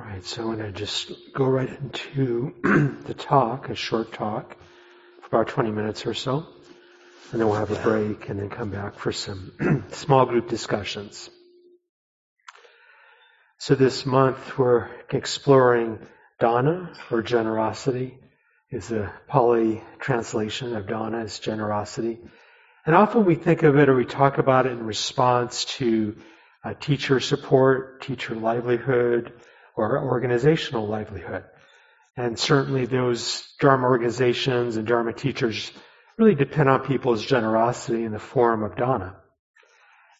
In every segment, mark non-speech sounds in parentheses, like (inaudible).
All right, so I'm going to just go right into (clears throat) the talk, a short talk, for about 20 minutes or so. And then we'll have a break and then come back for some (clears throat) small group discussions. So this month we're exploring dana, or generosity, is a Pali translation of dana is generosity. And often we think of it or we talk about it in response to uh, teacher support, teacher livelihood, or organizational livelihood. And certainly those Dharma organizations and Dharma teachers really depend on people's generosity in the form of dana.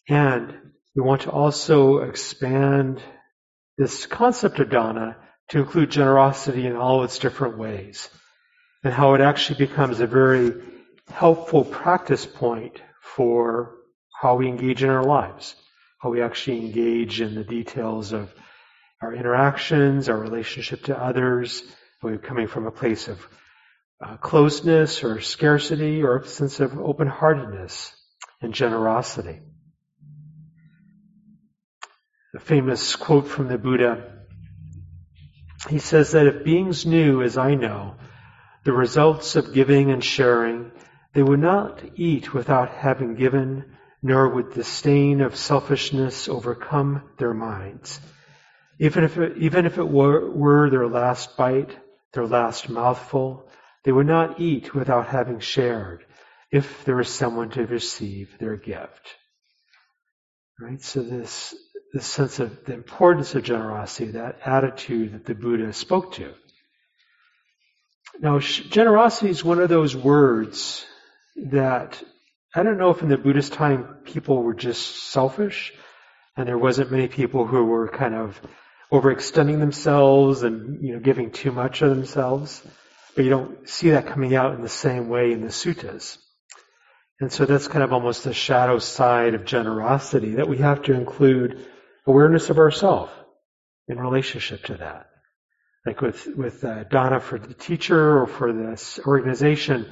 And we want to also expand this concept of dana to include generosity in all its different ways and how it actually becomes a very helpful practice point for how we engage in our lives, how we actually engage in the details of our interactions, our relationship to others, are we coming from a place of uh, closeness or scarcity or a sense of open-heartedness and generosity. A famous quote from the Buddha, he says that if beings knew, as I know, the results of giving and sharing, they would not eat without having given, nor would the stain of selfishness overcome their minds. Even if it, even if it were, were their last bite, their last mouthful, they would not eat without having shared if there was someone to receive their gift. Right? So this, this sense of the importance of generosity, that attitude that the Buddha spoke to. Now, generosity is one of those words that I don't know if in the Buddhist time people were just selfish and there wasn't many people who were kind of overextending themselves and you know giving too much of themselves. But you don't see that coming out in the same way in the suttas. And so that's kind of almost the shadow side of generosity that we have to include awareness of ourself in relationship to that. Like with, with uh, dana for the teacher or for this organization,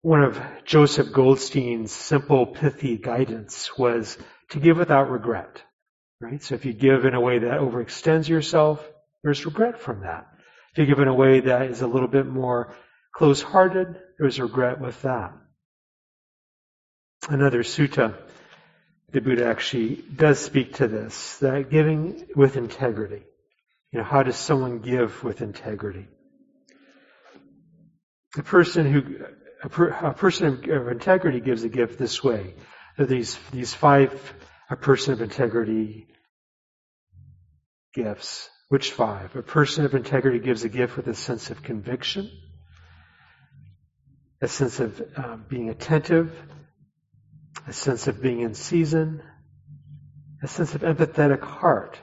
one of Joseph Goldstein's simple pithy guidance was to give without regret. Right? So if you give in a way that overextends yourself, there's regret from that. If you give in a way that is a little bit more close-hearted, there's regret with that. Another sutta, the Buddha actually does speak to this, that giving with integrity. You know, how does someone give with integrity? A person who, a, per, a person of integrity gives a gift this way. these, these five, a person of integrity gifts. Which five? A person of integrity gives a gift with a sense of conviction, a sense of uh, being attentive, a sense of being in season, a sense of empathetic heart.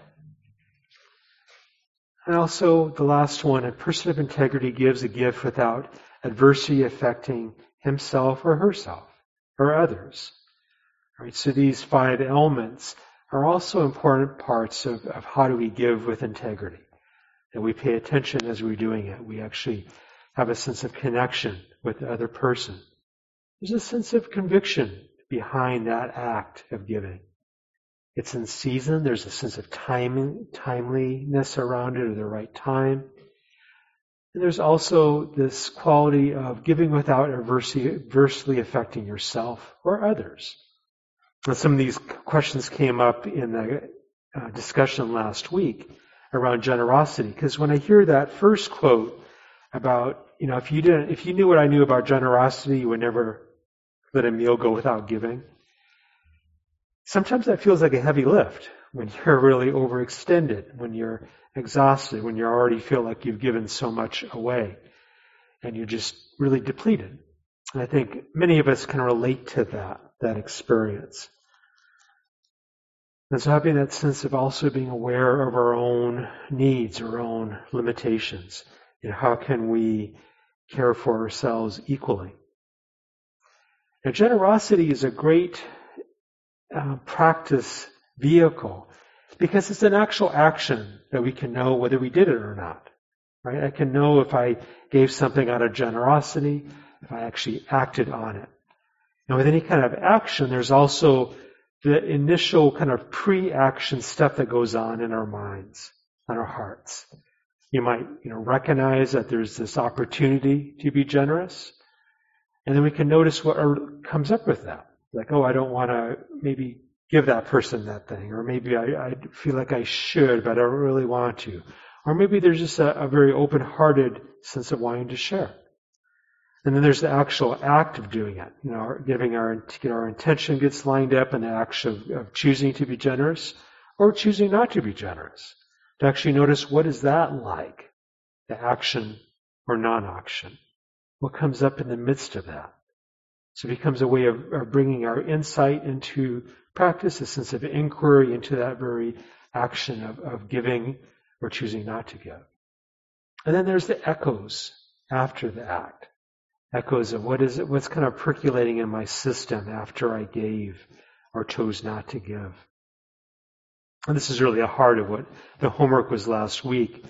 And also the last one, a person of integrity gives a gift without adversity affecting himself or herself or others. All right, so these five elements are also important parts of, of how do we give with integrity. That we pay attention as we're doing it. We actually have a sense of connection with the other person. There's a sense of conviction behind that act of giving. It's in season. There's a sense of timing, timeliness around it, or the right time. And there's also this quality of giving without adversely, adversely affecting yourself or others. Some of these questions came up in the uh, discussion last week around generosity. Because when I hear that first quote about, you know, if you didn't, if you knew what I knew about generosity, you would never let a meal go without giving. Sometimes that feels like a heavy lift when (laughs) you're really overextended, when you're exhausted, when you already feel like you've given so much away and you're just really depleted. And I think many of us can relate to that that experience. And so having that sense of also being aware of our own needs, our own limitations. Know, how can we care for ourselves equally? Now, generosity is a great uh, practice vehicle because it's an actual action that we can know whether we did it or not. Right? I can know if I gave something out of generosity, if I actually acted on it. Now, with any kind of action, there's also the initial kind of pre-action stuff that goes on in our minds. on our hearts. You might, you know, recognize that there's this opportunity to be generous, and then we can notice what comes up with that. Like, oh, I don't want to maybe give that person that thing, or maybe I, I, feel like I should, but I don't really want to. Or maybe there's just a, a very open-hearted sense of wanting to share. And then there's the actual act of doing it. You know, giving our, our intention gets lined up in the act of, of choosing to be generous or choosing not to be generous. To actually notice what is that like? The action or non-action. What comes up in the midst of that? So it becomes a way of, of bringing our insight into practice, a sense of inquiry into that very action of, of giving or choosing not to give. And then there's the echoes after the act. Echoes of what is it, what's kind of percolating in my system after I gave or chose not to give. And this is really a heart of what the homework was last week,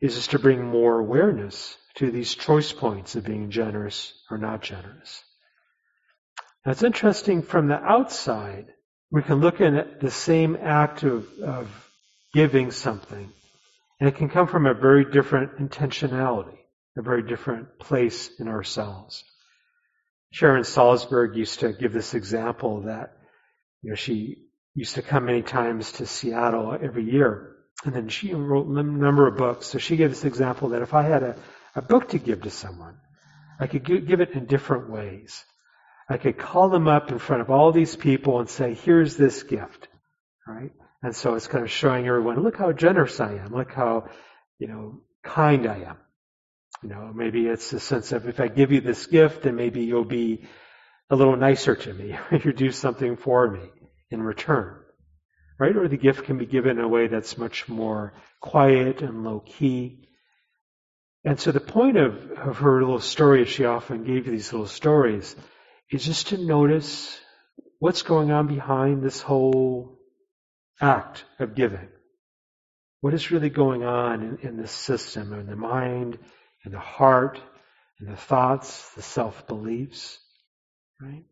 is just to bring more awareness to these choice points of being generous or not generous. Now it's interesting from the outside, we can look at the same act of, of giving something, and it can come from a very different intentionality, a very different place in ourselves. Sharon Salzberg used to give this example that, you know, she used to come many times to Seattle every year. And then she wrote a number of books. So she gave this example that if I had a, a book to give to someone, I could give it in different ways. I could call them up in front of all these people and say, here's this gift. Right? And so it's kind of showing everyone, look how generous I am. Look how, you know, kind I am. You know, maybe it's a sense of if I give you this gift, then maybe you'll be a little nicer to me. (laughs) Or you do something for me in return. Right? Or the gift can be given in a way that's much more quiet and low key. And so the point of, of her little story, she often gave these little stories, is just to notice what's going on behind this whole act of giving. What is really going on in, in the system, in the mind, in the heart, and the thoughts, the self beliefs, right?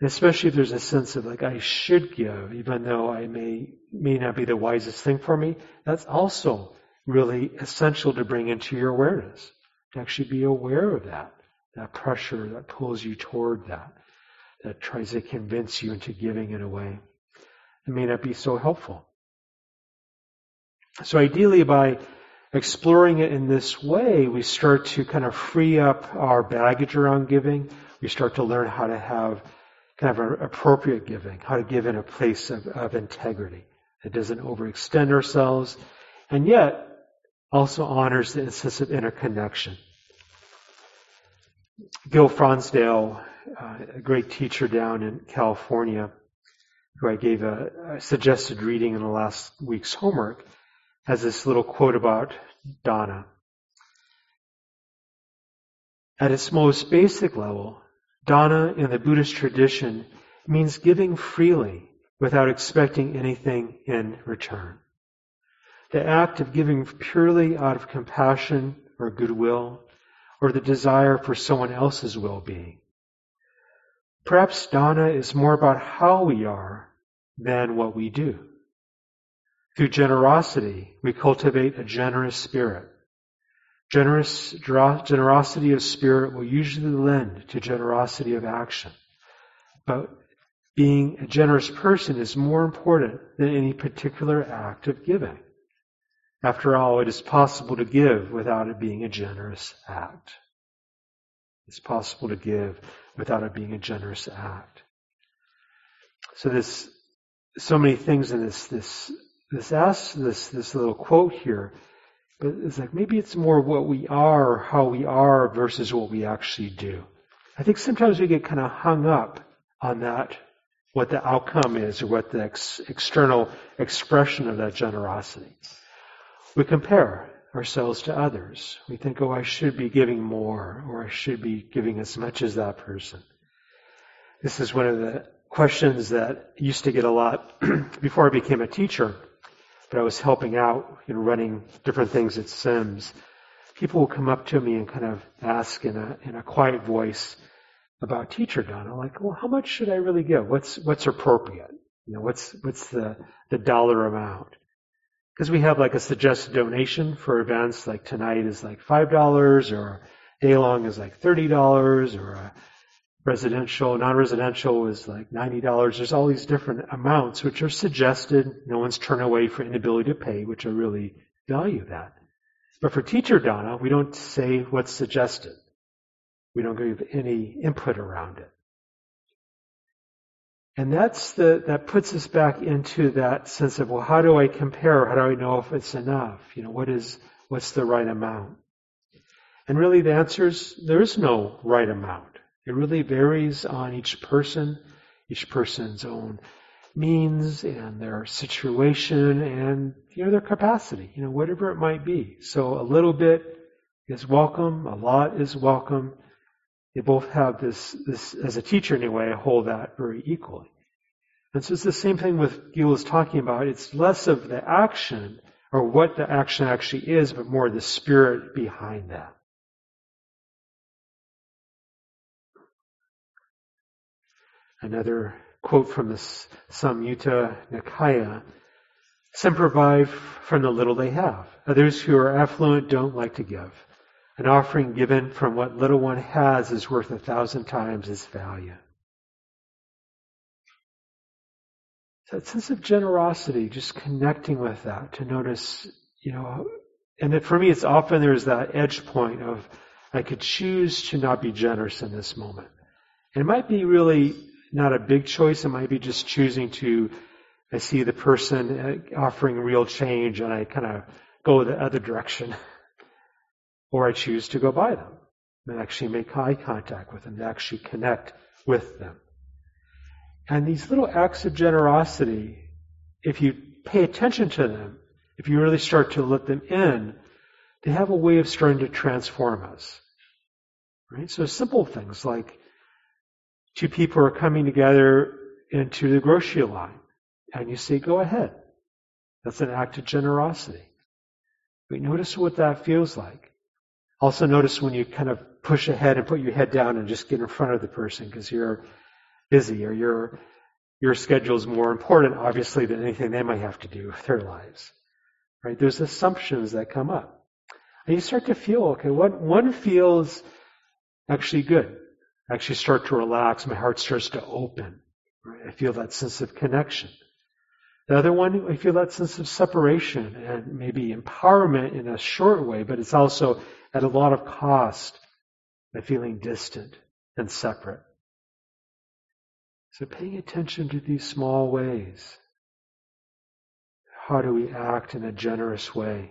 And especially if there's a sense of like I should give, even though I may may not be the wisest thing for me. That's also really essential to bring into your awareness. To actually be aware of that that pressure that pulls you toward that, that tries to convince you into giving in a way that may not be so helpful. So ideally by exploring it in this way, we start to kind of free up our baggage around giving. We start to learn how to have kind of an appropriate giving, how to give in a place of, of integrity that doesn't overextend ourselves and yet also honors the sense of interconnection. Gil Fronsdal, uh, a great teacher down in California, who I gave a, a, suggested reading in the last week's homework, has this little quote about dana. At its most basic level, dana in the Buddhist tradition means giving freely without expecting anything in return. The act of giving purely out of compassion or goodwill or the desire for someone else's well-being. Perhaps dana is more about how we are than what we do. Through generosity, we cultivate a generous spirit. Generous, generosity of spirit will usually lend to generosity of action. But being a generous person is more important than any particular act of giving. After all, it is possible to give without it being a generous act. It's possible to give without it being a generous act. So this, so many things in this, this, this ask, this, this little quote here, but it's like maybe it's more what we are, how we are versus what we actually do. I think sometimes we get kind of hung up on that, what the outcome is or what the ex- external expression of that generosity. We compare ourselves to others. We think, oh, I should be giving more, or I should be giving as much as that person. This is one of the questions that used to get a lot (clears throat) before I became a teacher, but I was helping out, you know, running different things at Sims. People will come up to me and kind of ask in a, in a quiet voice about teacher dana, like, well, how much should I really give? What's, what's appropriate? You know, what's, what's the, the dollar amount? because we have like a suggested donation for events like tonight is like $5 or day long is like $30 or a residential, non-residential is like $90. There's all these different amounts which are suggested. No one's turned away for inability to pay, which I really value that. But for teacher Dana, we don't say what's suggested. We don't give any input around it. And that's the, that puts us back into that sense of, well, how do I compare? How do I know if it's enough? You know, what is, what's the right amount? And really the answer is, there is no right amount. It really varies on each person, each person's own means and their situation and, you know, their capacity, you know, whatever it might be. So a little bit is welcome, a lot is welcome. They both have this, this, as a teacher anyway, I hold that very equally. And so it's the same thing with Gil was talking about. It's less of the action or what the action actually is, but more the spirit behind that. Another quote from the Samyutta Nikaya. Some provide from the little they have. Others who are affluent don't like to give. An offering given from what little one has is worth a thousand times its value. That sense of generosity, just connecting with that to notice, you know, and it, for me, it's often there's that edge point of I could choose to not be generous in this moment. And it might be really not a big choice. It might be just choosing to, I see the person uh, offering real change and I kind of go the other direction. (laughs) Or I choose to go by them and actually make eye contact with them, to actually connect with them. And these little acts of generosity, if you pay attention to them, if you really start to let them in, they have a way of starting to transform us. Right? So simple things like two people are coming together into the grocery line, and you say, go ahead. That's an act of generosity. But notice what that feels like. Also notice when you kind of push ahead and put your head down and just get in front of the person because you're busy or your your schedule is more important, obviously, than anything they might have to do with their lives. Right? There's assumptions that come up. And you start to feel, okay, what one feels actually good. I actually start to relax, my heart starts to open. Right? I feel that sense of connection. The other one, I feel that sense of separation and maybe empowerment in a short way, but it's also at a lot of cost by feeling distant and separate. So paying attention to these small ways. How do we act in a generous way?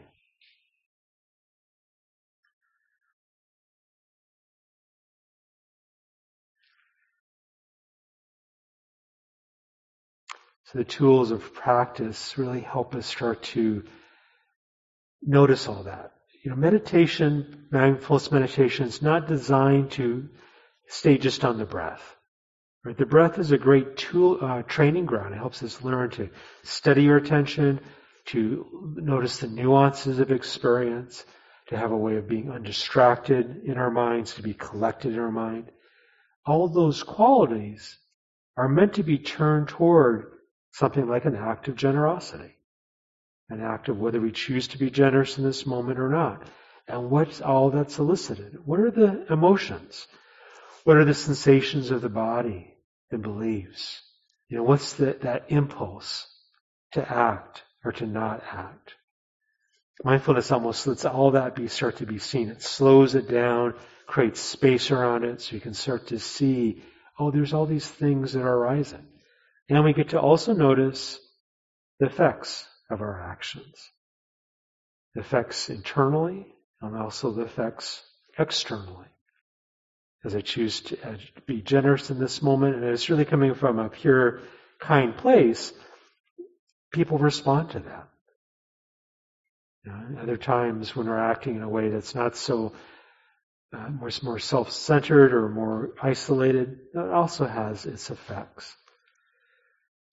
So the tools of practice really help us start to notice all that. You know, meditation, mindfulness meditation is not designed to stay just on the breath. Right? The breath is a great tool, uh, training ground. It helps us learn to steady your attention, to notice the nuances of experience, to have a way of being undistracted in our minds, to be collected in our mind. All those qualities are meant to be turned toward something like an act of generosity. An act of whether we choose to be generous in this moment or not. And what's all that's elicited? What are the emotions? What are the sensations of the body? and beliefs? You know, what's the, that impulse to act or to not act? Mindfulness almost lets all that be start to be seen. It slows it down, creates space around it so you can start to see, oh, there's all these things that are arising. And we get to also notice the effects of our actions. The effects internally and also the effects externally as I choose to be generous in this moment, and it's really coming from a pure, kind place, people respond to that. You know, other times when we're acting in a way that's not so uh, more, more self-centered or more isolated, that also has its effects.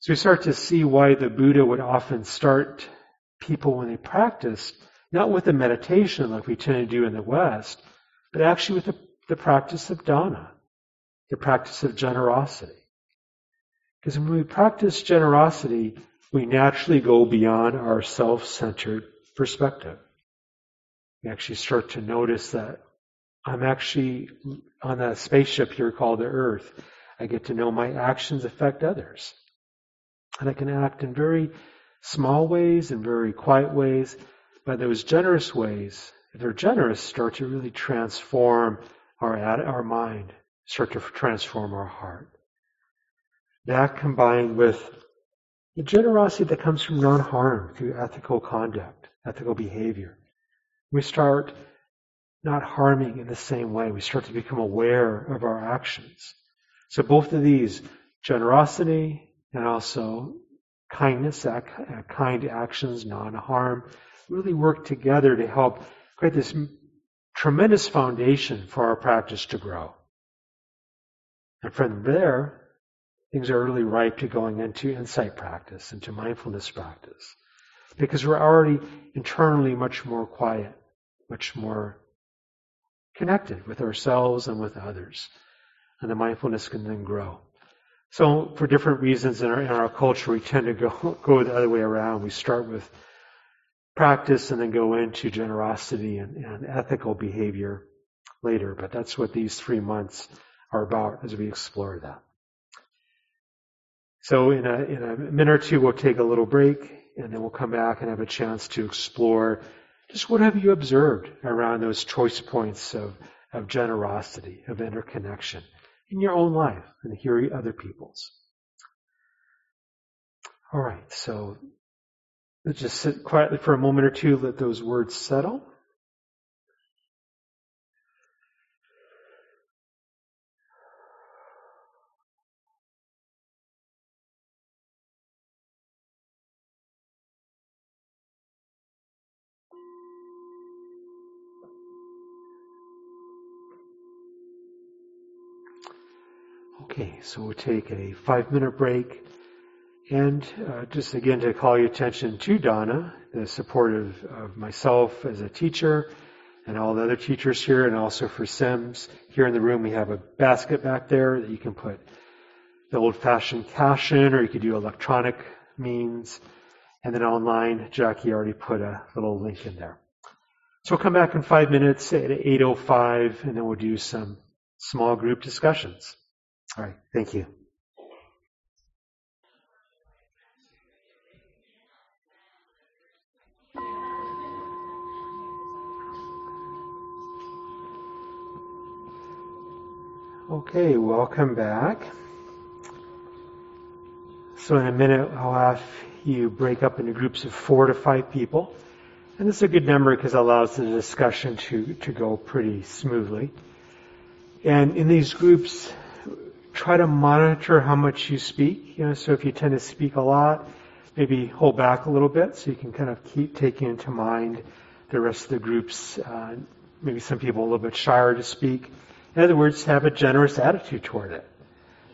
So we start to see why the Buddha would often start people when they practiced, not with a meditation like we tend to do in the West, but actually with a the practice of dana, the practice of generosity. Because when we practice generosity, we naturally go beyond our self-centered perspective. We actually start to notice that I'm actually on a spaceship here called the Earth. I get to know my actions affect others. And I can act in very small ways and very quiet ways, but those generous ways, if they're generous, start to really transform our, our mind, start to transform our heart. That combined with the generosity that comes from non-harm through ethical conduct, ethical behavior. We start not harming in the same way. We start to become aware of our actions. So both of these, generosity and also kindness, uh, kind actions, non-harm, really work together to help create this tremendous foundation for our practice to grow. And from there, things are really ripe to going into insight practice, into mindfulness practice. Because we're already internally much more quiet, much more connected with ourselves and with others. And the mindfulness can then grow. So for different reasons in our, in our culture, we tend to go, (laughs) go the other way around. We start with practice and then go into generosity and, and ethical behavior later. But that's what these three months are about as we explore that. So in a, in a minute or two, we'll take a little break and then we'll come back and have a chance to explore just what have you observed around those choice points of, of generosity, of interconnection in your own life and hear other people's. All right, so let's just sit quietly for a moment or two, let those words settle. Okay, so we'll take a five minute break. And uh, just again to call your attention to dana, the support of, of, myself as a teacher and all the other teachers here, and also for Sims. Here in the room, we have a basket back there that you can put the old fashioned cash in, or you could do electronic means. And then online, Jackie already put a little link in there. So we'll come back in five minutes at 8.05, and then we'll do some small group discussions. All right. Thank you. Okay, welcome back. So in a minute, I'll have you break up into groups of four to five people. And this is a good number because it allows the discussion to, to go pretty smoothly. And in these groups, try to monitor how much you speak. You know, so if you tend to speak a lot, maybe hold back a little bit so you can kind of keep taking into mind the rest of the groups. Uh, maybe some people a little bit shyer to speak. In other words, have a generous attitude toward it.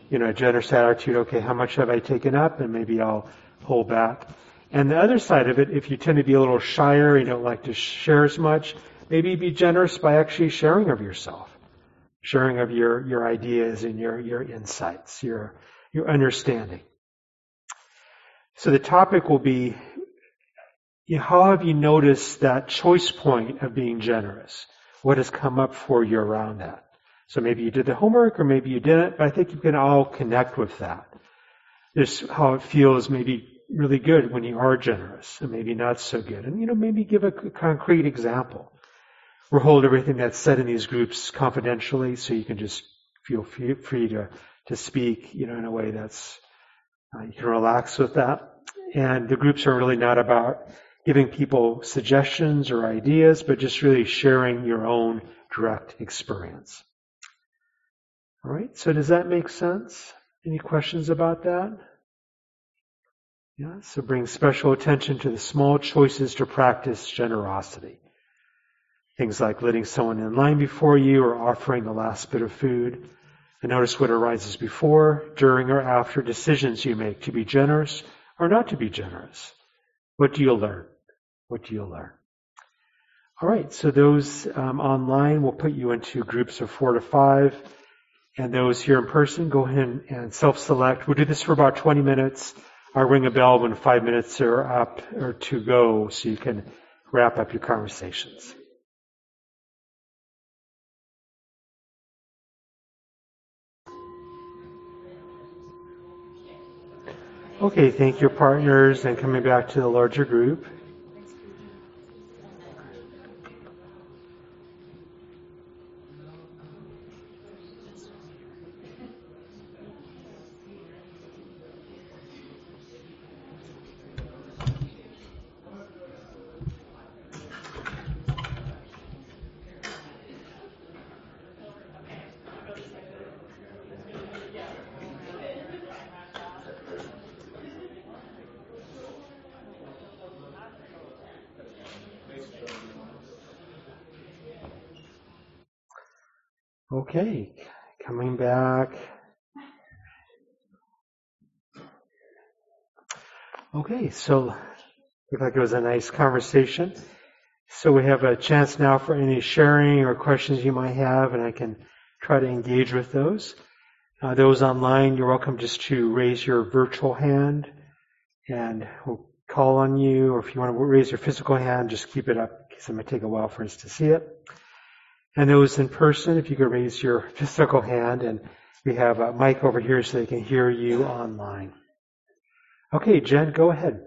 You know, a generous attitude, okay, how much have I taken up? And maybe I'll hold back. And the other side of it, if you tend to be a little shyer, you don't like to share as much, maybe be generous by actually sharing of yourself sharing of your, your ideas and your, your insights, your, your understanding. So the topic will be, you know, how have you noticed that choice point of being generous? What has come up for you around that? So maybe you did the homework or maybe you didn't, but I think you can all connect with that. Just how it feels maybe really good when you are generous and maybe not so good. And, you know, maybe give a concrete example. We'll hold everything that's said in these groups confidentially, so you can just feel free to, to speak, you know, in a way that's, uh, you can relax with that. And the groups are really not about giving people suggestions or ideas, but just really sharing your own direct experience. All right, so does that make sense? Any questions about that? Yeah, so bring special attention to the small choices to practice generosity. Things like letting someone in line before you or offering the last bit of food. And notice what arises before, during, or after decisions you make to be generous or not to be generous. What do you learn? What do you learn? All right, so those um, online will put you into groups of four to five. And those here in person, go ahead and self-select. We'll do this for about 20 minutes. I'll ring a bell when five minutes are up or to go so you can wrap up your conversations. Okay, thank your partners and coming back to the larger group. Okay, coming back. Okay, so looked like it was a nice conversation. So we have a chance now for any sharing or questions you might have, and I can try to engage with those. Uh, those online, you're welcome just to raise your virtual hand, and we'll call on you. Or if you want to raise your physical hand, just keep it up because it might take a while for us to see it. And those in person, if you could raise your physical hand, and we have a mic over here so they can hear you online. Okay, Jen, go ahead.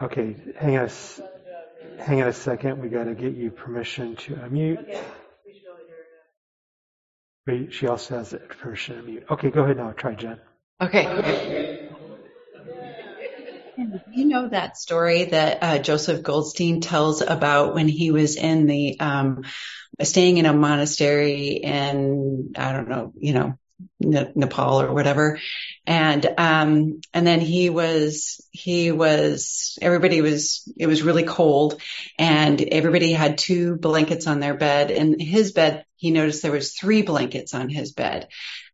Okay, hang on, a, hang on a second. We got to get you permission to unmute. Wait, she also has permission to unmute. Okay, go ahead now. Try Jen. Okay. You know that story that uh, Joseph Goldstein tells about when he was in the um, staying in a monastery in I don't know, you know, Nepal or whatever, and um, and then he was he was everybody was it was really cold, and everybody had two blankets on their bed. And his bed, he noticed there was three blankets on his bed,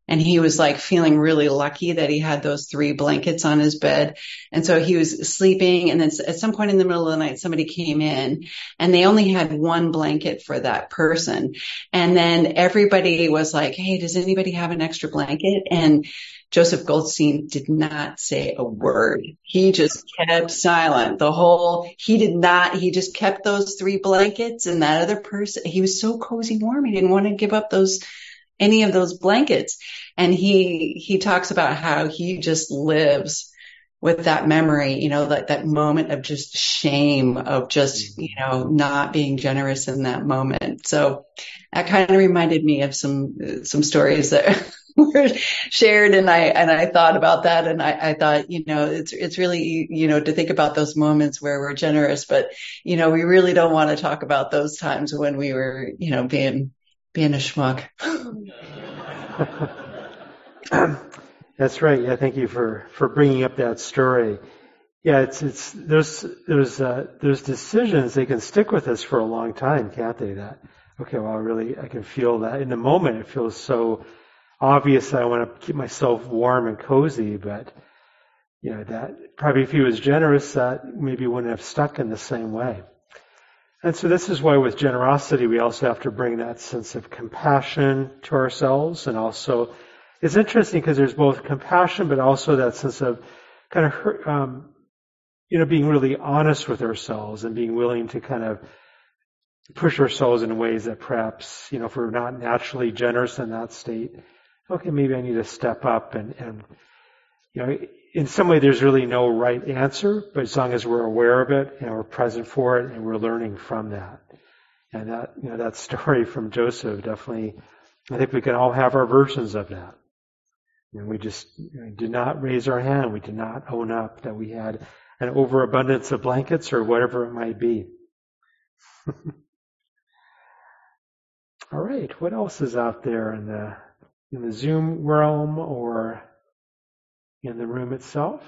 and he was like feeling really lucky that he had those three blankets on his bed. And so he was sleeping. And then at some point in the middle of the night, somebody came in and they only had one blanket for that person. And then everybody was like, Hey, does anybody have an extra blanket? And Joseph Goldstein did not say a word. He just kept silent. The whole, he did not, he just kept those three blankets and that other person, he was so cozy warm. He didn't want to give up those any of those blankets. And he, he talks about how he just lives with that memory, you know, that, that moment of just shame of just, mm-hmm. you know, not being generous in that moment. So that kind of reminded me of some, some stories that (laughs) were shared and I, and I thought about that and I, I thought, you know, it's, it's really, you know, to think about those moments where we're generous, but, you know, we really don't want to talk about those times when we were, you know, being being a schmuck. (laughs) That's right. Yeah, thank you for, for bringing up that story. Yeah, it's it's there's there's uh, there's decisions they can stick with us for a long time, can't they? That okay, well, I really I can feel that in the moment. It feels so obvious that I want to keep myself warm and cozy, but you know that probably if he was generous, that maybe wouldn't have stuck in the same way. And so this is why with generosity we also have to bring that sense of compassion to ourselves. And also it's interesting because there's both compassion but also that sense of kind of um, you know being really honest with ourselves and being willing to kind of push ourselves in ways that perhaps you know if we're not naturally generous in that state okay maybe I need to step up and and you know in some way there's really no right answer, but as long as we're aware of it and we're present for it and we're learning from that. And that, you know, that (laughs) story from Joseph definitely, I think we can all have our versions of that. And we just you know, did not raise our hand. We did not own up that we had an overabundance of blankets or whatever it might be. (laughs) all right. What else is out there in the, in the Zoom realm or in the room itself.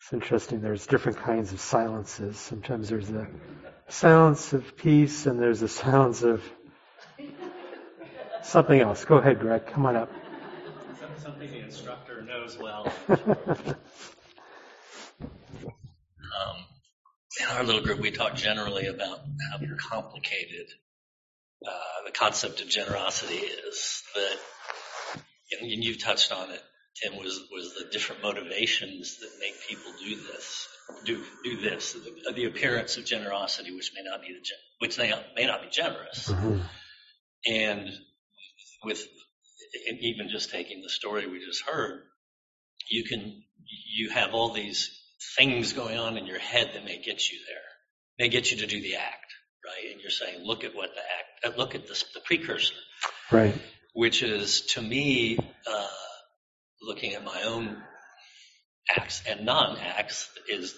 It's interesting, there's different kinds of silences. Sometimes there's a silence of peace and there's a silence of something else. Go ahead, Greg. Come on up. Something the instructor knows well. (laughs) Um, in our little group, we talk generally about how complicated uh, the concept of generosity is. That, and, and you've touched on it, Tim, was was the different motivations that make people do this, do do this, the, the appearance of generosity, which may not be the which they may not be generous, mm-hmm. and with and even just taking the story we just heard, you can you have all these things going on in your head that may get you there. May get you to do the act, right? And you're saying, look at what the act, uh, look at the, the precursor, right? Which is to me, uh, looking at my own acts and non-acts, is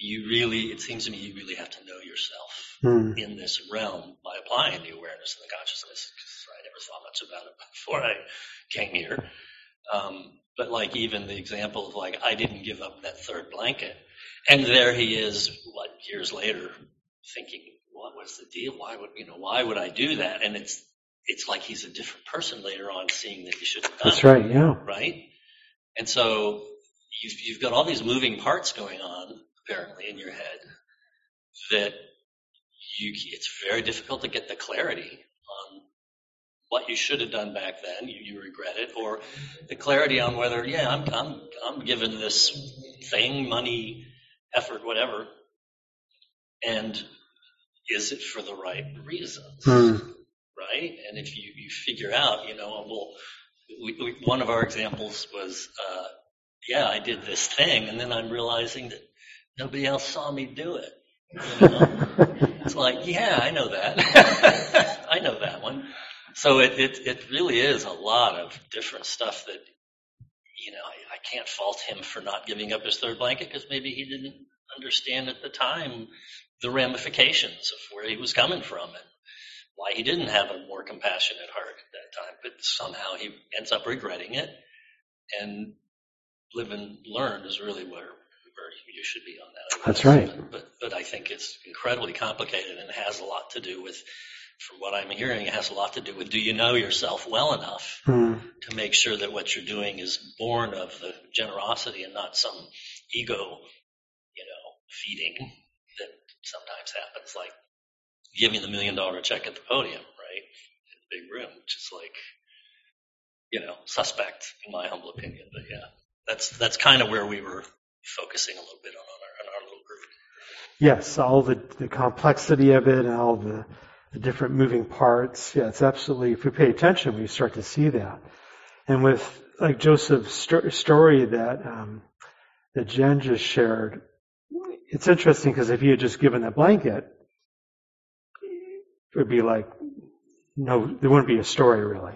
you really, it seems to me, you really have to know yourself mm. in this realm by applying the awareness and the consciousness. Because I never thought much about it before I came here. Um, but like even the example of like I didn't give up that third blanket, and there he is, what years later, thinking, what was the deal? Why would you know? Why would I do that? And it's it's like he's a different person later on, seeing that he should have done. That's right. Yeah. Right. And so you've you've got all these moving parts going on apparently in your head that you it's very difficult to get the clarity what you should have done back then, you, you regret it, or the clarity on whether, yeah, I'm, I'm, I'm given this thing, money, effort, whatever, and is it for the right reasons? Hmm. Right? And if you, you figure out, you know, well, we, we, one of our examples was, uh, yeah, I did this thing, and then I'm realizing that nobody else saw me do it. You know? (laughs) it's like, yeah, I know that. (laughs) I know that one. So it, it, it really is a lot of different stuff that, you know, I, I can't fault him for not giving up his third blanket because maybe he didn't understand at the time the ramifications of where he was coming from and why he didn't have a more compassionate heart at that time. But somehow he ends up regretting it and live and learn is really where, where you should be on that. That's right. But, but, but I think it's incredibly complicated and has a lot to do with from what I'm hearing, it has a lot to do with do you know yourself well enough mm. to make sure that what you're doing is born of the generosity and not some ego, you know, feeding that sometimes happens, like giving the million dollar check at the podium, right? In the big room, which is like, you know, suspect in my humble opinion. But yeah, that's that's kind of where we were focusing a little bit on, on our, on our little group. Yes, all the, the complexity of it and all the the different moving parts. Yeah, it's absolutely, if we pay attention, we start to see that. And with like Joseph's st- story that, um, that Jen just shared, it's interesting because if he had just given that blanket, it would be like, no, there wouldn't be a story really.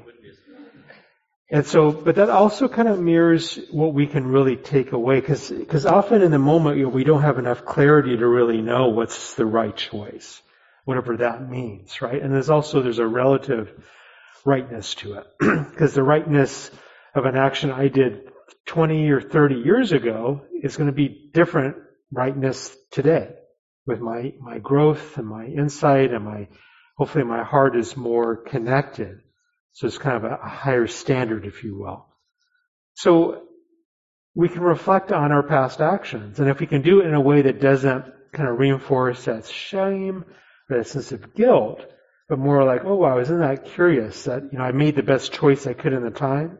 And so, but that also kind of mirrors what we can really take away because, because often in the moment, you know, we don't have enough clarity to really know what's the right choice whatever that means, right? And there's also, there's a relative rightness to it. (clears throat) Because the rightness of an action I did 20 or 30 years ago is going to be different rightness today with my, my growth and my insight and my, hopefully my heart is more connected. So it's kind of a, a higher standard, if you will. So we can reflect on our past actions. And if we can do it in a way that doesn't kind of reinforce that shame a sense of guilt, but more like, oh wow, isn't that curious that, you know, I made the best choice I could in the time?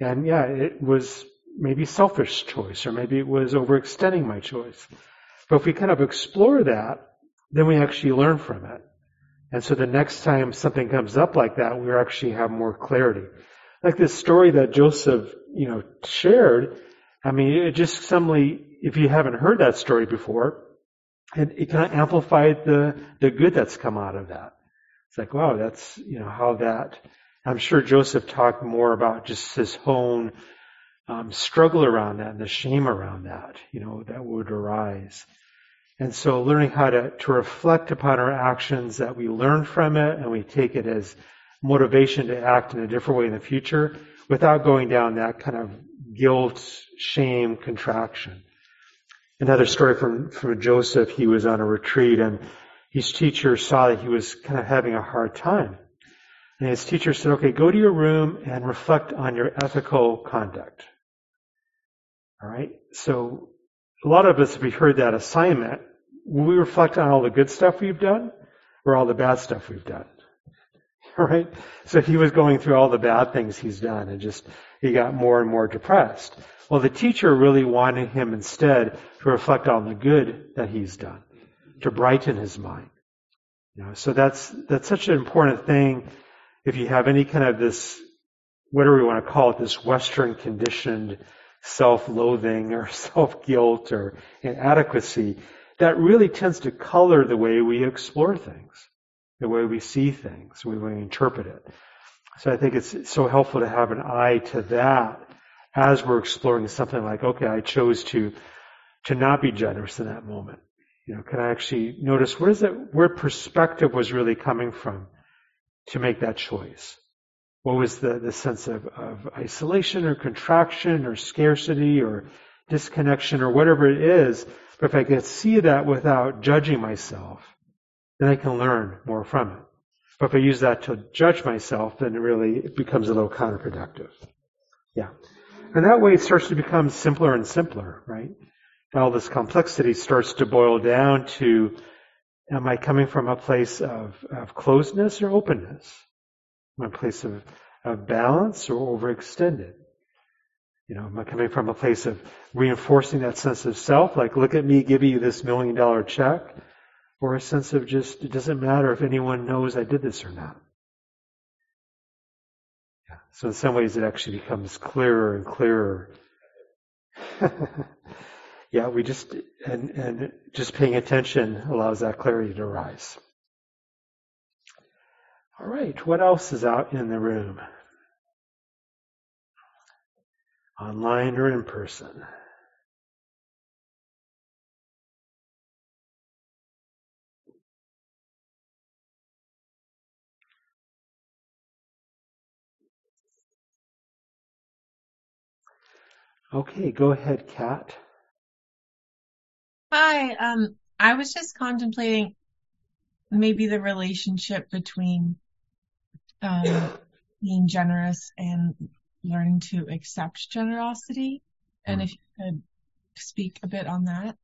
And yeah, it was maybe selfish choice, or maybe it was overextending my choice. But if we kind of explore that, then we actually learn from it. And so the next time something comes up like that, we actually have more clarity. Like this story that Joseph, you know, shared, I mean, it just suddenly, if you haven't heard that story before, it, it kind of amplified the, the good that's come out of that. It's like, wow, that's, you know, how that, I'm sure Joseph talked more about just his own um, struggle around that and the shame around that, you know, that would arise. And so learning how to, to reflect upon our actions that we learn from it and we take it as motivation to act in a different way in the future without going down that kind of guilt, shame, contraction. Another story from, from Joseph, he was on a retreat and his teacher saw that he was kind of having a hard time. And his teacher said, okay, go to your room and reflect on your ethical conduct. All right. So a lot of us, if we heard that assignment, we reflect on all the good stuff we've done or all the bad stuff we've done? (laughs) All right. So he was going through all the bad things he's done and just, he got more and more depressed. Well, the teacher really wanted him instead to reflect on the good that he's done, to brighten his mind. You know, so that's, that's such an important thing if you have any kind of this, whatever we want to call it, this Western conditioned self-loathing or (laughs) self-guilt or inadequacy, that really tends to color the way we explore things, the way we see things, the way we interpret it. So I think it's so helpful to have an eye to that as we're exploring something like, okay, I chose to, to not be generous in that moment. You know, can I actually notice where is it, where perspective was really coming from to make that choice? What was the, the sense of, of isolation or contraction or scarcity or disconnection or whatever it is? But if I can see that without judging myself, then I can learn more from it. But if I use that to judge myself, then it really it becomes a little counterproductive. Yeah. And that way it starts to become simpler and simpler, right? And all this complexity starts to boil down to, am I coming from a place of, of closeness or openness? Am I a place of, of balance or overextended? You know, am I coming from a place of reinforcing that sense of self, like look at me giving you this million dollar check, or a sense of just, it doesn't matter if anyone knows I did this or not. Yeah. So in some ways it actually becomes clearer and clearer. (laughs) yeah, we just, and, and just paying attention allows that clarity to rise. All right, what else is out in the room? Online or in person? Okay, go ahead, Kat. Hi, um, I was just contemplating maybe the relationship between um, being generous and learning to accept generosity, and if you could speak a bit on that.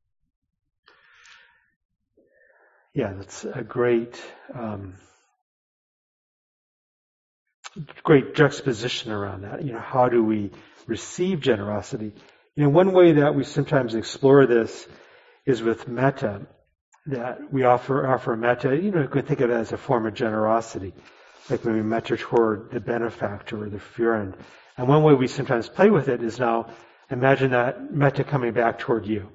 Yeah, that's a great, um, great juxtaposition around that. You know, how do we receive generosity? You know, one way that we sometimes explore this is with metta, that we offer offer metta. You know, you can think of it as a form of generosity, like we metta toward the benefactor or the friend. And one way we sometimes play with it is now imagine that metta coming back toward you.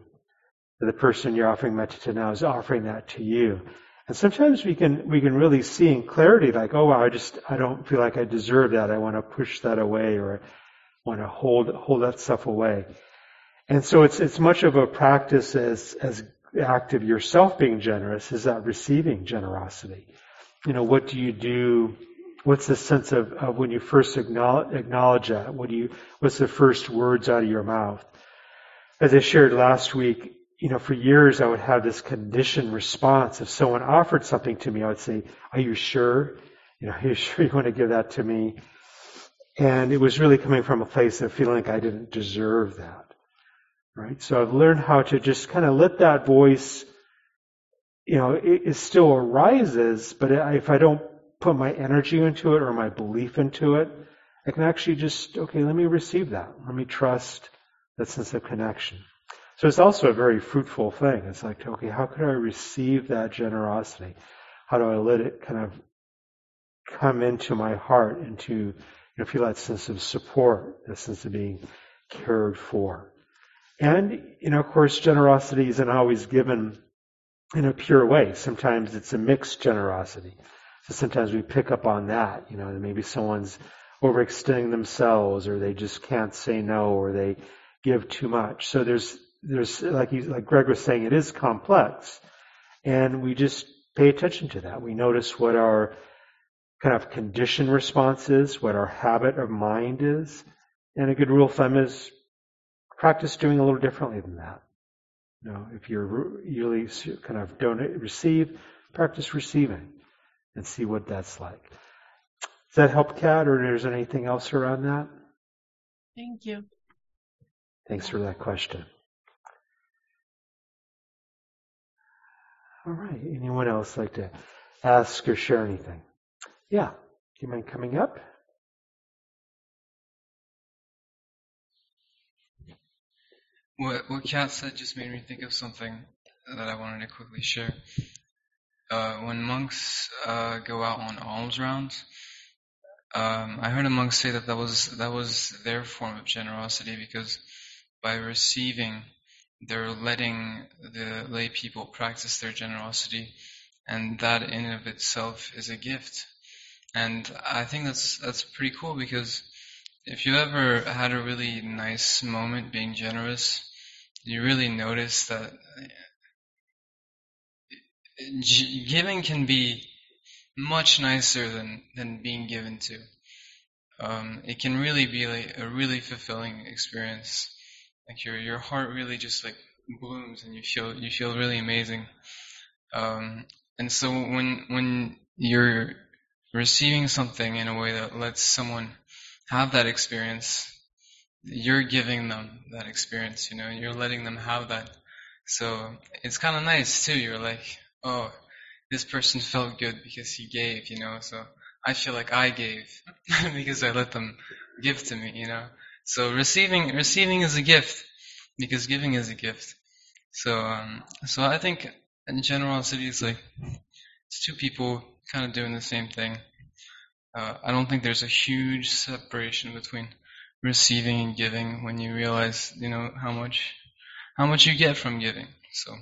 The person you're offering metta to now is offering that to you. And sometimes we can we can really see in clarity, like, oh wow, I just I don't feel like I deserve that. I want to push that away, or want to hold hold that stuff away. And so it's it's much of a practice as as act of yourself being generous is that receiving generosity. You know, what do you do? What's the sense of, of when you first acknowledge, acknowledge that? What do you? What's the first words out of your mouth? As I shared last week, you know, for years I would have this conditioned response. If someone offered something to me, I would say, "Are you sure? You know, (laughs) are you sure you want to give that to me?" And it was really coming from a place of feeling like I didn't deserve that. Right? So I've learned how to just kind of let that voice, you know, it, it still arises, but if I don't put my energy into it or my belief into it, I can actually just, okay, let me receive that. Let me trust that sense of connection. So it's also a very fruitful thing. It's like, okay, how could I receive that generosity? How do I let it kind of come into my heart, into, you feel that sense of support, that sense of being cared for? And, you know, of course, generosity isn't always given in a pure way. Sometimes it's a mixed generosity. So sometimes we pick up on that, you know, maybe someone's overextending themselves or they just can't say no or they give too much. So there's, there's, like you, like Greg was saying, it is complex. And we just pay attention to that. We notice what our kind of conditioned responses, what our habit of mind is. And a good rule of thumb is practice doing a little differently than that. You know, if you're really kind of don't receive, practice receiving and see what that's like. Does that help, Kat, or is there anything else around that? Thank you. Thanks for that question. All right. Anyone else like to ask or share anything? Yeah. Do you mind coming up? What what Kat said just made me think of something that I wanted to quickly share. Uh, when monks uh, go out on alms rounds, um, I heard a monk say that that was that was their form of generosity because by receiving, they're letting the lay people practice their generosity, and that in of itself is a gift. And I think that's that's pretty cool because if you ever had a really nice moment being generous, you really notice that giving can be much nicer than, than being given to. Um, it can really be like a really fulfilling experience. Like your your heart really just like blooms and you feel you feel really amazing. Um, and so when when you're receiving something in a way that lets someone have that experience, you're giving them that experience, you know, you're letting them have that. So it's kind of nice too. You're like, oh, this person felt good because he gave, you know, so I feel like I gave (laughs) because I let them give to me, you know. So receiving, receiving is a gift because giving is a gift. So, um, so I think in generosity is like, it's two people kind of doing the same thing. Uh, I don't think there's a huge separation between receiving and giving when you realize, you know, how much, how much you get from giving. So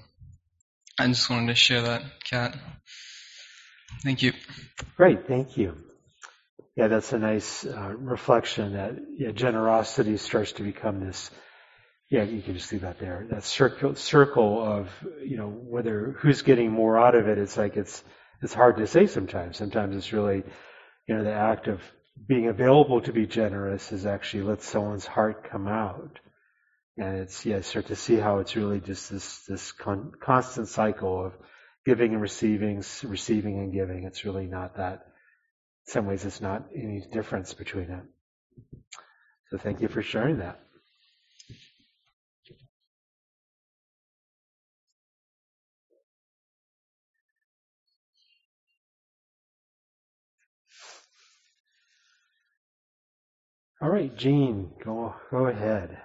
I just wanted to share that, Kat. Thank you. Great, thank you. Yeah, that's a nice uh, reflection that yeah, generosity starts to become this. Yeah, you can just leave that there. That circle, circle of you know whether who's getting more out of it. It's like it's it's hard to say sometimes. Sometimes it's really you know the act of being available to be generous is actually let someone's heart come out. And it's, yeah, start to see how it's really just this, this con- constant cycle of giving and receiving, receiving and giving. It's really not that, in some ways, it's not any difference between it. So thank you for sharing that. All right, Gene, go go ahead.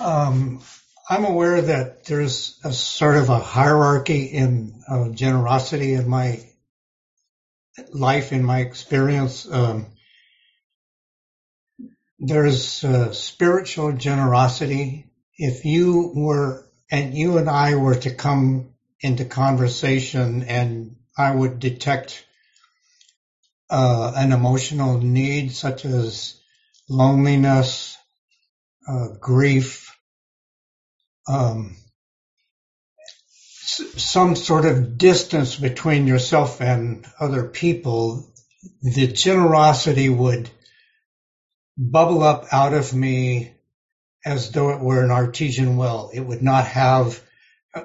Um, I'm aware that there's a sort of a hierarchy in uh, generosity in my life, in my experience. Um, there's uh, spiritual generosity. If you were, and you and I were to come into conversation and I would detect uh, an emotional need such as loneliness, uh, grief, um, some sort of distance between yourself and other people, the generosity would bubble up out of me as though it were an artesian well. It would not have a,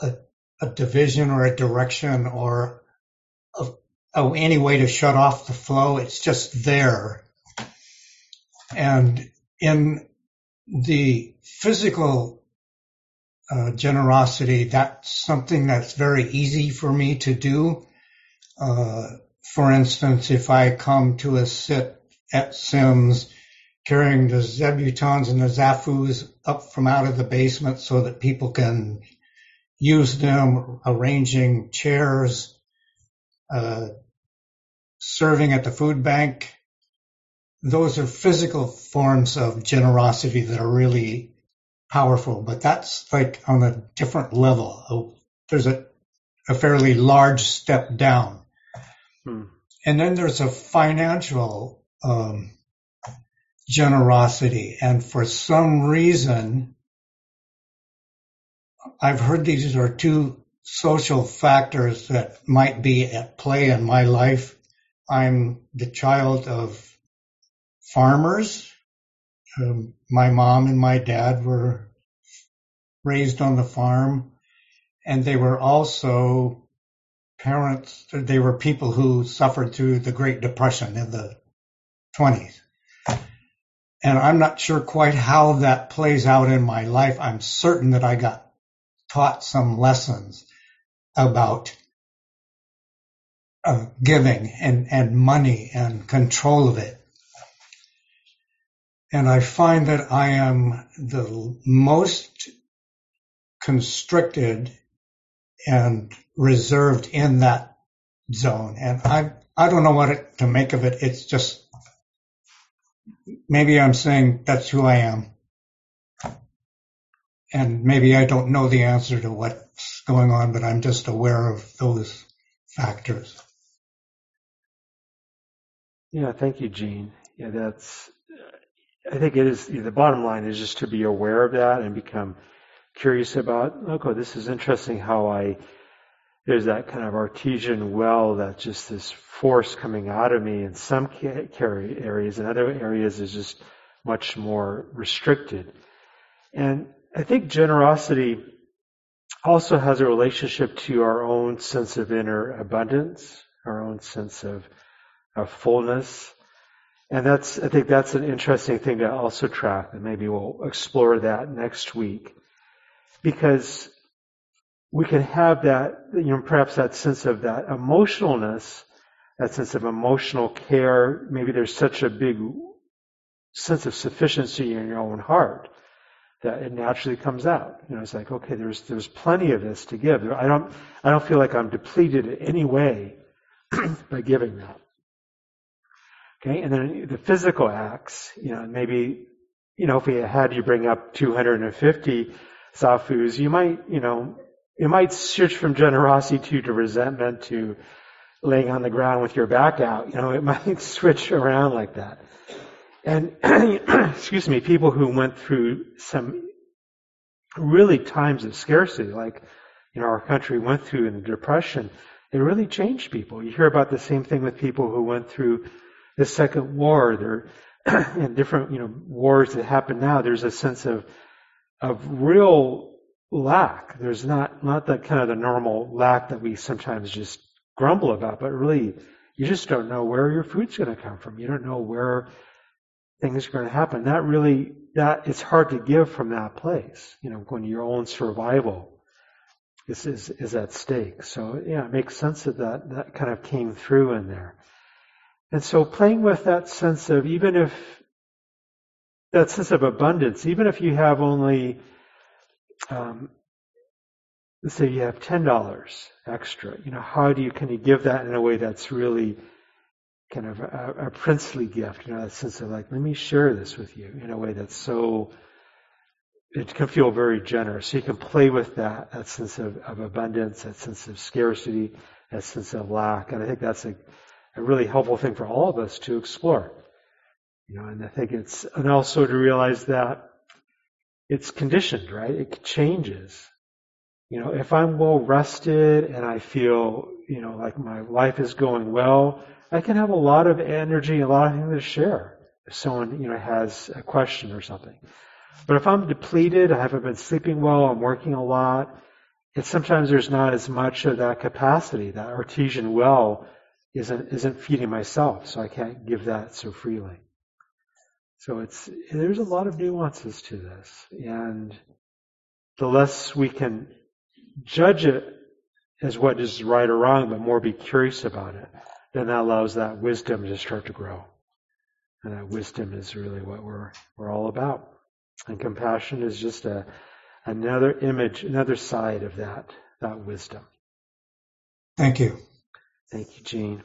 a, a division or a direction or a, a, any way to shut off the flow. It's just there. And in the physical uh, generosity, that's something that's very easy for me to do. Uh, for instance, if I come to a sit at Sims carrying the zabutons and the zafus up from out of the basement so that people can use them, arranging chairs, uh, serving at the food bank. Those are physical forms of generosity that are really powerful, but that's like on a different level. There's a, a fairly large step down. Hmm. And then there's a financial um, generosity. And for some reason, I've heard these are two social factors that might be at play in my life. I'm the child of farmers um, my mom and my dad were raised on the farm, and they were also parents, they were people who suffered through the Great Depression in the 20s. And I'm not sure quite how that plays out in my life. I'm certain that I got taught some lessons about uh, giving and, and money and control of it. And I find that I am the most constricted and reserved in that zone. And I, I don't know what it, to make of it. It's just, maybe I'm saying that's who I am. And maybe I don't know the answer to what's going on, but I'm just aware of those factors. Yeah, thank you, Gene. Yeah, that's, I think it is, the bottom line is just to be aware of that and become curious about, okay, this is interesting how I, there's that kind of artesian well that just this force coming out of me in some carry areas, in other areas is just much more restricted. And I think generosity also has a relationship to our own sense of inner abundance, our own sense of, of fullness. And that's, I think that's an interesting thing to also track, and maybe we'll explore that next week because we can have that, you know, perhaps that sense of that emotionalness, that sense of emotional care. Maybe there's such a big sense of sufficiency in your own heart that it naturally comes out. You know, it's like, okay, there's there's plenty of this to give. I don't I don't feel like I'm depleted in any way (clears throat) by giving that. Okay, and then the physical acts, you know, maybe, you know, if we had you bring up 250 zafus, you might, you know, it might switch from generosity to, to resentment to laying on the ground with your back out. You know, it (laughs) might switch around like that. And, (clears throat) excuse me, people who went through some really times of scarcity, like, you know, our country went through in the Depression, it really changed people. You hear about the same thing with people who went through the Second War. There, (clears throat) and different, you know, wars that happen now. There's a sense of of real lack. There's not not that kind of the normal lack that we sometimes just grumble about, but really you just don't know where your food's going to come from. You don't know where things are going to happen. That really that it's hard to give from that place. You know, when your own survival is is, is at stake. So yeah, it makes sense that, that that kind of came through in there. And so playing with that sense of even if that sense of abundance, even if you have only, um, let's say you have ten dollars extra, you know, how do you can you give that in a way that's really kind of a, a, princely gift, you know, that sense of like, let me share this with you in a way that's so it can feel very generous. So you can play with that, that sense of, of abundance, that sense of scarcity, that sense of lack. And I think that's a, a really helpful thing for all of us to explore. You know, and I think it's, and also to realize that it's conditioned, right? It changes. You know, if I'm well rested and I feel, you know, like my life is going well, I can have a lot of energy, a lot of things to share if someone, you know, has a question or something. But if I'm depleted, I haven't been sleeping well, I'm working a lot, and sometimes there's not as much of that capacity. That artesian well isn't, isn't feeding myself, so I can't give that so freely. So it's there's a lot of nuances to this, and the less we can judge it as what is right or wrong, but more be curious about it, then that allows that wisdom to start to grow. And that wisdom is really what we're we're all about. And compassion is just a another image, another side of that that wisdom. Thank you. Thank you, Gene.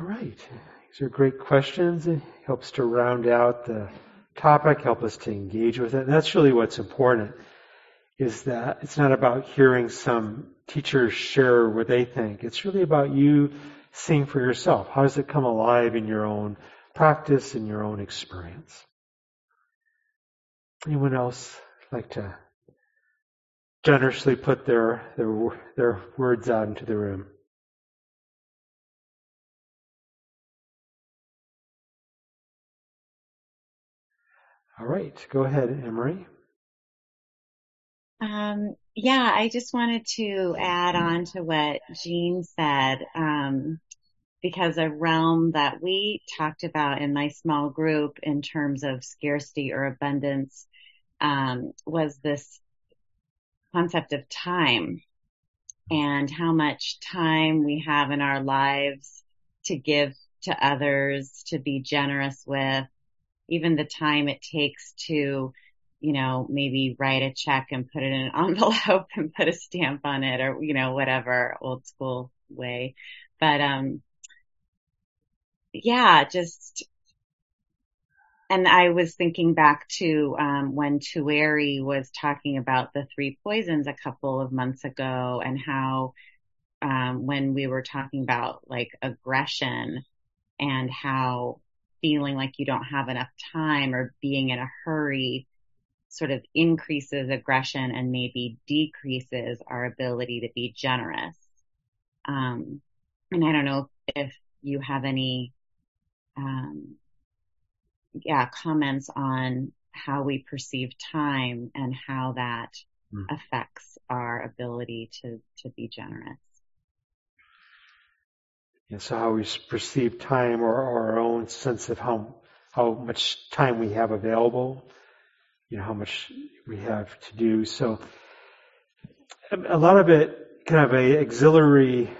All right. These are great questions. It helps to round out the topic, help us to engage with it. And that's really what's important is that it's not about hearing some teachers share what they think. It's really about you seeing for yourself. How does it come alive in your own practice, in your own experience? Anyone else like to generously put their, their, their words out into the room? All right, go ahead, Emery. Um, yeah, I just wanted to add on to what Gene said, um, because a realm that we talked about in my small group in terms of scarcity or abundance um, was this concept of time and how much time we have in our lives to give to others, to be generous with, even the time it takes to, you know, maybe write a check and put it in an (laughs) envelope and put a stamp on it or, you know, whatever old school way. But, um, yeah, just and I was thinking back to um, when Tuere was talking about the three poisons a couple of months ago, and how um, when we were talking about like aggression and how feeling like you don't have enough time or being in a hurry sort of increases aggression and maybe decreases our ability to be generous. Um, and I don't know if you have any um, yeah, comments on how we perceive time and how that mm. affects our ability to, to be generous. And so how we perceive time or, or our own sense of how, how much time we have available, you know, how much we have to do. So a lot of it, kind of a auxiliary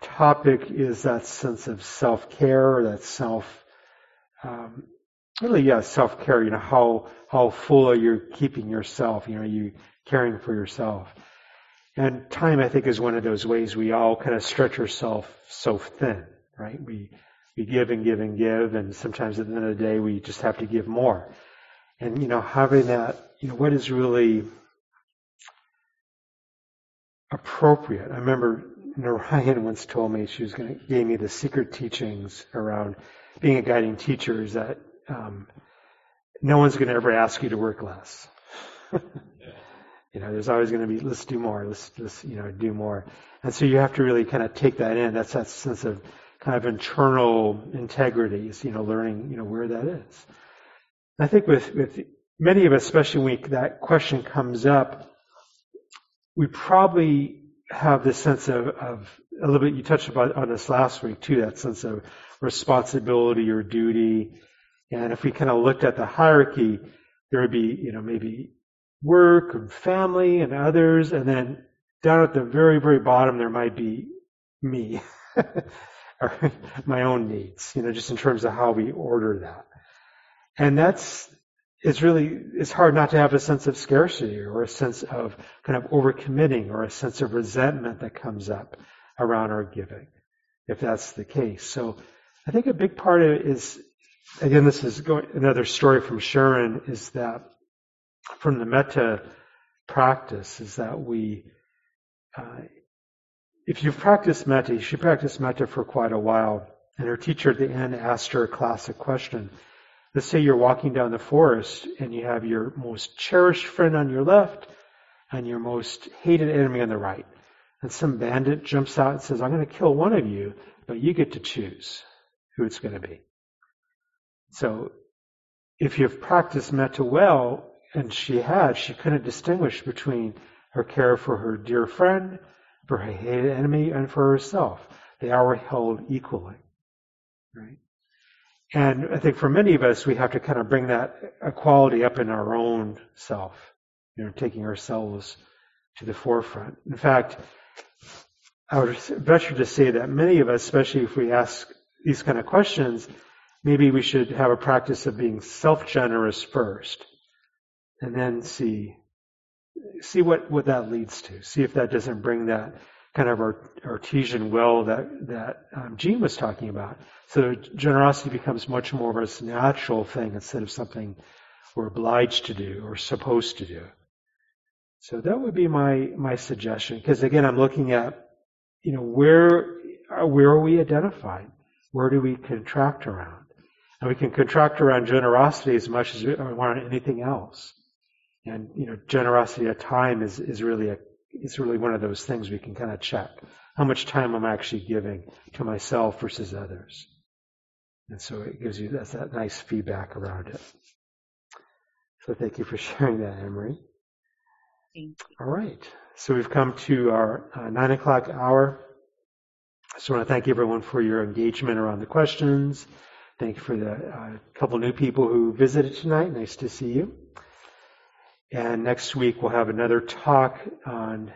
topic is that sense of self-care, that self um, really, yeah, self-care, you know, how, how full are you keeping yourself? You know, you caring for yourself. And time, I think, is one of those ways we all kind of stretch ourselves so thin, right? We, we give and give and give, and sometimes at the end of the day, we just have to give more. And, you know, having that, you know, what is really appropriate. I remember Narayan (laughs) once told me she was going to gave me the secret teachings around being a guiding teacher is that um, no one's going to ever ask you to work less. (laughs) you know, there's always going to be let's do more, let's let's you know do more, and so you have to really kind of take that in. That's that sense of kind of internal integrity, is, you know, learning you know where that is. I think with with many of us, especially when that question comes up, we probably have this sense of, of a little bit. You touched about on this last week too. That sense of responsibility or duty. And if we kind of looked at the hierarchy, there would be, you know, maybe work and family and others, and then down at the very, very bottom there might be me, (laughs) or my own needs, you know, just in terms of how we order that. And that's, it's really, it's hard not to have a sense of scarcity or a sense of kind of overcommitting or a sense of resentment that comes up around our giving, if that's the case. So I think a big part of it is, again, this is going, another story from Sharon, is that from the metta practice, is that we, uh, if you've practiced metta, she practiced metta for quite a while, and her teacher at the end asked her a classic question. Let's say you're walking down the forest and you have your most cherished friend on your left and your most hated enemy on the right. And some bandit jumps out and says, I'm going to kill one of you, but you get to choose who it's going to be. So if you've practiced metta well, and she had, she couldn't distinguish between her care for her dear friend, for her hated enemy, and for herself. They are held equally. Right? And I think for many of us, we have to kind of bring that equality up in our own self, you know, taking ourselves to the forefront. In fact, I would venture to say that many of us, especially if we ask these kind of questions, maybe we should have a practice of being self-generous first, and then see see what, what that leads to. See if that doesn't bring that kind of artesian well that that um, Gene was talking about. So generosity becomes much more of a natural thing instead of something we're obliged to do or supposed to do. So that would be my my suggestion. Because again, I'm looking at you know where uh, where are we identified? Where do we contract around? And we can contract around generosity as much as we uh, want anything else. And, you know, generosity of time is, is really a, is really one of those things we can kind of check. How much time am I'm actually giving to myself versus others. And so it gives you that, that nice feedback around it. So thank you for sharing that, Emery. Thank you. All right. So we've come to our uh, nine o'clock hour. I just want to thank everyone for your engagement around the questions. Thank you for the uh, couple new people who visited tonight. Nice to see you. And next week we'll have another talk on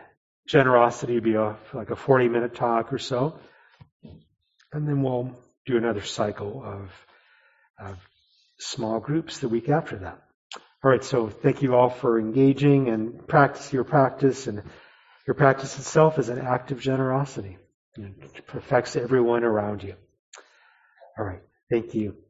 generosity, be a, like a 40 minute talk or so. And then we'll do another cycle of, of small groups the week after that. All right, so thank you all for engaging and practice your practice, and your practice itself is an act of generosity. It affects everyone around you. All right, thank you.